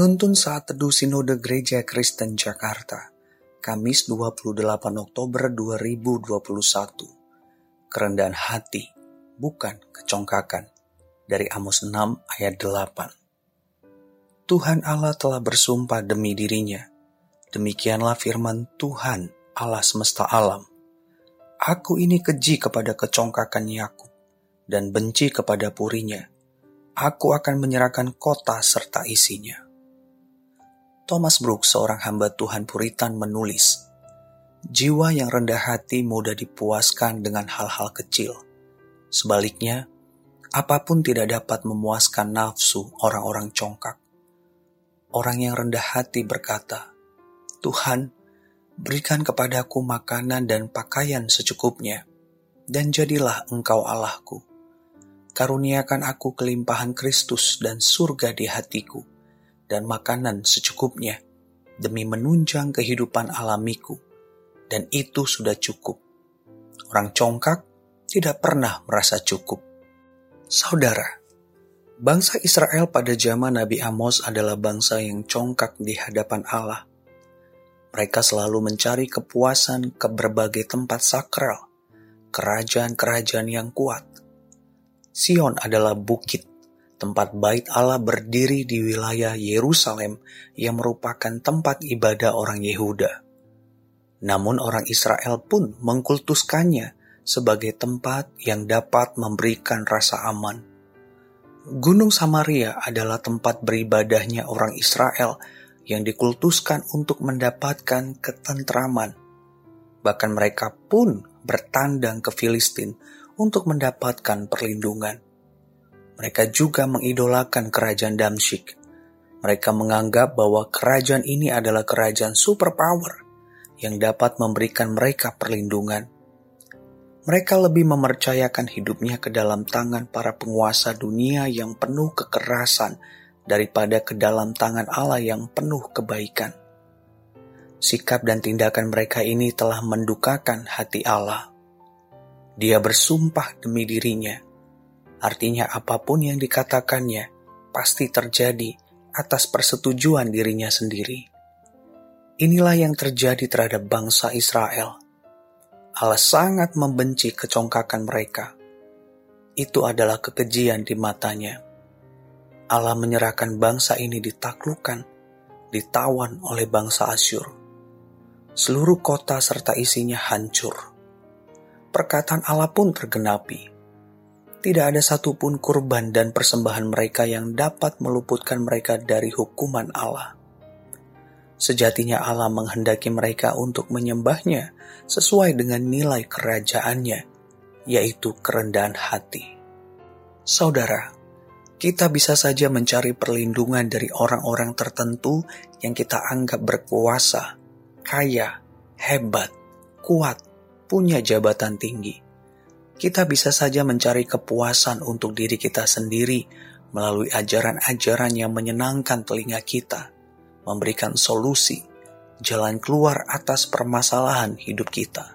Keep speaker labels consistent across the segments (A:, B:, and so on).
A: Penuntun saat teduh Sinode Gereja Kristen Jakarta, Kamis 28 Oktober 2021. Kerendahan hati, bukan kecongkakan. Dari Amos 6 ayat 8. Tuhan Allah telah bersumpah demi dirinya. Demikianlah firman Tuhan Allah semesta alam. Aku ini keji kepada kecongkakan Yakub dan benci kepada purinya. Aku akan menyerahkan kota serta isinya Thomas Brooks, seorang hamba Tuhan Puritan menulis, Jiwa yang rendah hati mudah dipuaskan dengan hal-hal kecil. Sebaliknya, apa pun tidak dapat memuaskan nafsu orang-orang congkak. Orang yang rendah hati berkata, Tuhan, berikan kepadaku makanan dan pakaian secukupnya, dan jadilah engkau Allahku. Karuniakan aku kelimpahan Kristus dan surga di hatiku dan makanan secukupnya demi menunjang kehidupan alamiku, dan itu sudah cukup. Orang congkak tidak pernah merasa cukup. Saudara, bangsa Israel pada zaman Nabi Amos adalah bangsa yang congkak di hadapan Allah. Mereka selalu mencari kepuasan ke berbagai tempat sakral, kerajaan-kerajaan yang kuat. Sion adalah bukit tempat bait Allah berdiri di wilayah Yerusalem yang merupakan tempat ibadah orang Yehuda. Namun orang Israel pun mengkultuskannya sebagai tempat yang dapat memberikan rasa aman. Gunung Samaria adalah tempat beribadahnya orang Israel yang dikultuskan untuk mendapatkan ketentraman. Bahkan mereka pun bertandang ke Filistin untuk mendapatkan perlindungan. Mereka juga mengidolakan kerajaan Damsyik. Mereka menganggap bahwa kerajaan ini adalah kerajaan superpower yang dapat memberikan mereka perlindungan. Mereka lebih mempercayakan hidupnya ke dalam tangan para penguasa dunia yang penuh kekerasan daripada ke dalam tangan Allah yang penuh kebaikan. Sikap dan tindakan mereka ini telah mendukakan hati Allah. Dia bersumpah demi dirinya Artinya apa pun yang dikatakannya pasti terjadi atas persetujuan dirinya sendiri. Inilah yang terjadi terhadap bangsa Israel. Allah sangat membenci kecongkakan mereka. Itu adalah kekejian di matanya. Allah menyerahkan bangsa ini ditaklukkan, ditawan oleh bangsa Asyur. Seluruh kota serta isinya hancur. Perkataan Allah pun tergenapi tidak ada satupun kurban dan persembahan mereka yang dapat meluputkan mereka dari hukuman Allah. Sejatinya Allah menghendaki mereka untuk menyembahnya sesuai dengan nilai kerajaannya, yaitu kerendahan hati. Saudara, kita bisa saja mencari perlindungan dari orang-orang tertentu yang kita anggap berkuasa, kaya, hebat, kuat, punya jabatan tinggi kita bisa saja mencari kepuasan untuk diri kita sendiri melalui ajaran-ajaran yang menyenangkan telinga kita, memberikan solusi, jalan keluar atas permasalahan hidup kita.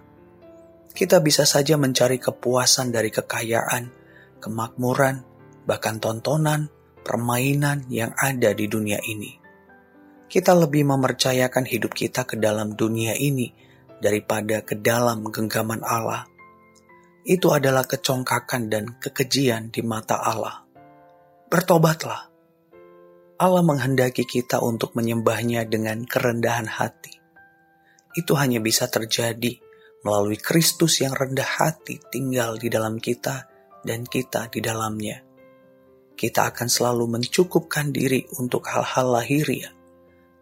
A: Kita bisa saja mencari kepuasan dari kekayaan, kemakmuran, bahkan tontonan, permainan yang ada di dunia ini. Kita lebih mempercayakan hidup kita ke dalam dunia ini daripada ke dalam genggaman Allah itu adalah kecongkakan dan kekejian di mata Allah. Bertobatlah. Allah menghendaki kita untuk menyembahnya dengan kerendahan hati. Itu hanya bisa terjadi melalui Kristus yang rendah hati tinggal di dalam kita dan kita di dalamnya. Kita akan selalu mencukupkan diri untuk hal-hal lahiriah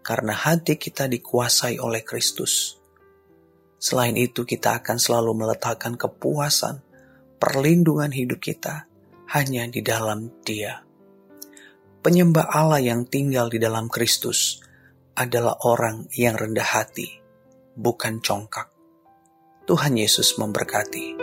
A: karena hati kita dikuasai oleh Kristus. Selain itu, kita akan selalu meletakkan kepuasan, perlindungan hidup kita hanya di dalam Dia. Penyembah Allah yang tinggal di dalam Kristus adalah orang yang rendah hati, bukan congkak. Tuhan Yesus memberkati.